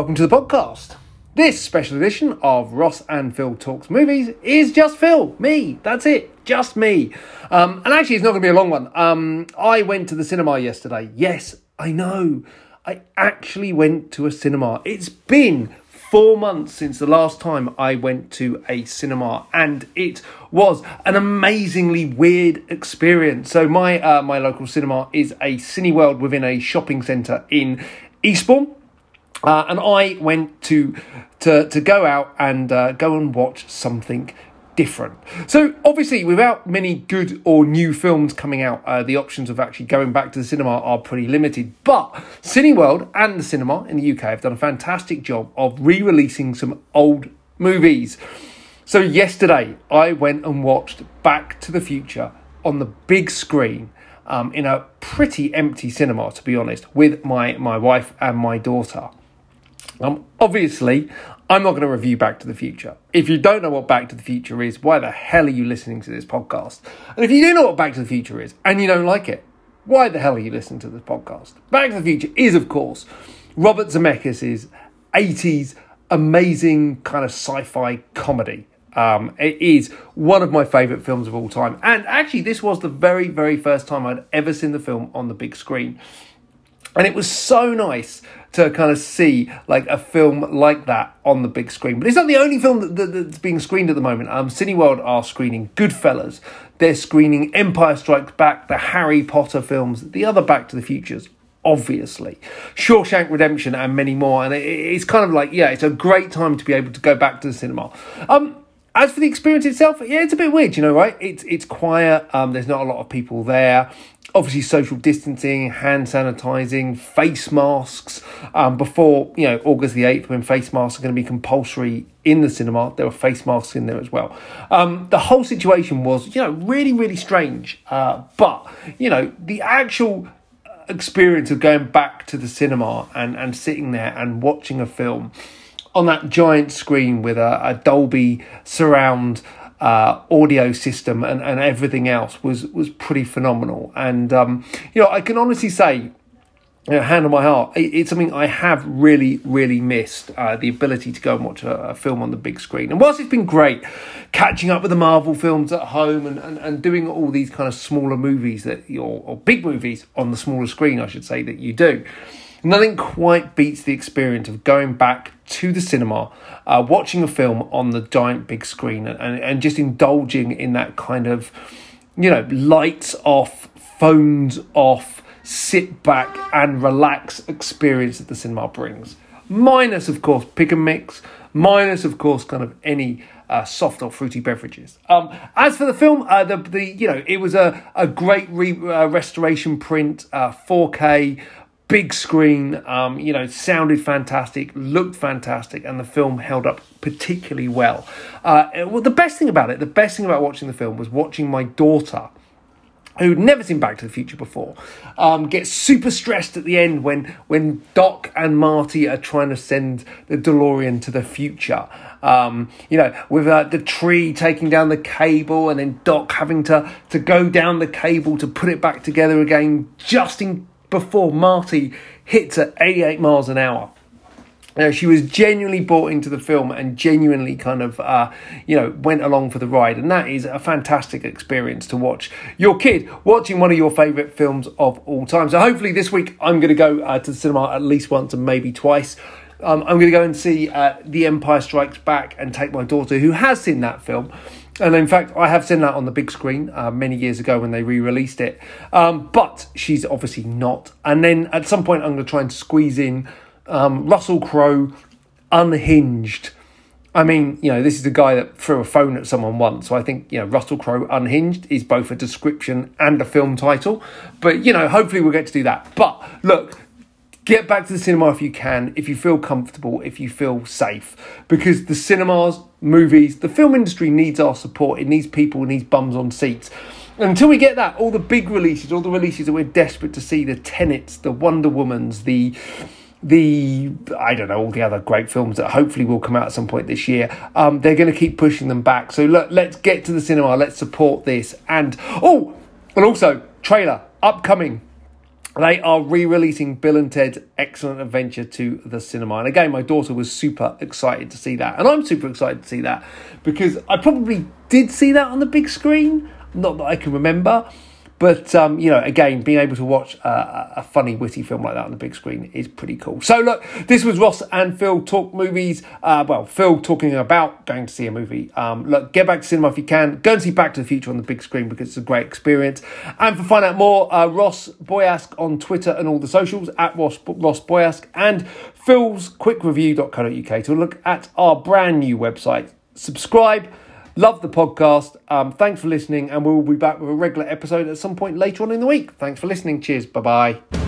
welcome to the podcast. This special edition of Ross and Phil Talks Movies is just Phil, me, that's it, just me. Um, and actually, it's not going to be a long one. Um, I went to the cinema yesterday. Yes, I know. I actually went to a cinema. It's been four months since the last time I went to a cinema, and it was an amazingly weird experience. So my uh, my local cinema is a Cineworld within a shopping centre in Eastbourne. Uh, and I went to to to go out and uh, go and watch something different. So obviously, without many good or new films coming out, uh, the options of actually going back to the cinema are pretty limited. But Cineworld and the cinema in the UK have done a fantastic job of re-releasing some old movies. So yesterday, I went and watched Back to the Future on the big screen. Um, in a pretty empty cinema, to be honest, with my, my wife and my daughter. Um, obviously, I'm not going to review Back to the Future. If you don't know what Back to the Future is, why the hell are you listening to this podcast? And if you do know what Back to the Future is and you don't like it, why the hell are you listening to this podcast? Back to the Future is, of course, Robert Zemeckis' 80s amazing kind of sci fi comedy. Um, it is one of my favourite films of all time. And actually, this was the very, very first time I'd ever seen the film on the big screen. And it was so nice to kind of see like a film like that on the big screen. But it's not the only film that, that, that's being screened at the moment. Um, Cineworld are screening Goodfellas. They're screening Empire Strikes Back, the Harry Potter films, the other Back to the Futures, obviously. Shawshank Redemption and many more. And it, it's kind of like, yeah, it's a great time to be able to go back to the cinema. Um, as for the experience itself, yeah, it's a bit weird, you know, right? It's it's quiet. Um, there's not a lot of people there obviously social distancing, hand sanitizing, face masks. Um, before you know August the eighth, when face masks are going to be compulsory in the cinema, there were face masks in there as well. Um, the whole situation was you know really really strange, uh, but you know the actual experience of going back to the cinema and and sitting there and watching a film on that giant screen with a, a Dolby surround uh, audio system and, and everything else was was pretty phenomenal. And um, you know, I can honestly say. You know, hand on my heart, it's something I have really, really missed uh, the ability to go and watch a, a, film on the big screen. And whilst it's been great catching up with the Marvel films at home and, and, and doing all these kind of smaller movies that or, or big movies on the smaller screen, I should say, that you do, Nothing quite beats the experience of going back to the cinema, uh, watching a film on the giant big screen, and, and just indulging in that kind of, you know, lights off, phones off, sit back and relax experience that the cinema brings. Minus, of course, pick and mix, minus, of course, kind of any. Uh, soft or fruity beverages. Um, as for the film, uh, the the you know it was a a great re- uh, restoration print, 4K. Big screen, um, you know, sounded fantastic, looked fantastic, and the film held up particularly well. Uh, well, the best thing about it, the best thing about watching the film was watching my daughter who'd never seen Back to the Future before, um, get super stressed at the end when when Doc and Marty are trying to send the DeLorean to the future. Um, you know, with uh, the tree taking down the cable, and then Doc having to to go down the cable to put it back together again, just in before Marty hits at 88 miles an hour. Now, she was genuinely bought into the film and genuinely kind of, uh, you know, went along for the ride. And that is a fantastic experience to watch your kid watching one of your favourite films of all time. So, hopefully, this week I'm going to go uh, to the cinema at least once and maybe twice. Um, I'm going to go and see uh, The Empire Strikes Back and take my daughter, who has seen that film, and in fact, I have seen that on the big screen uh, many years ago when they re released it. Um, but she's obviously not. And then at some point, I'm going to try and squeeze in um, Russell Crowe unhinged. I mean, you know, this is a guy that threw a phone at someone once. So I think, you know, Russell Crowe Unhinged is both a description and a film title. But, you know, hopefully we'll get to do that. But look, Get back to the cinema if you can, if you feel comfortable, if you feel safe. Because the cinemas, movies, the film industry needs our support. It needs people, it needs bums on seats. Until we get that, all the big releases, all the releases that we're desperate to see, the Tenets, the Wonder Womans, the the I don't know all the other great films that hopefully will come out at some point this year. Um, they're going to keep pushing them back. So look, let's get to the cinema. Let's support this. And oh, and also trailer upcoming they are re-releasing Bill and Ted's Excellent Adventure to the cinema. And again, my daughter was super excited to see that. And I'm super excited to see that because I probably did see that on the big screen, not that I can remember. But um, you know, again, being able to watch uh, a funny, witty film like that on the big screen is pretty cool. So look, this was Ross and Phil talk movies. Uh, well, Phil talking about going to see a movie. Um, look, get back to cinema if you can. Go and see Back to the Future on the big screen because it's a great experience. And for find out more, uh, Ross Boyask on Twitter and all the socials at Ross Ross Boyask and Phil's quickreview.co.uk to look at our brand new website. Subscribe Love the podcast. Um, thanks for listening, and we'll be back with a regular episode at some point later on in the week. Thanks for listening. Cheers. Bye bye.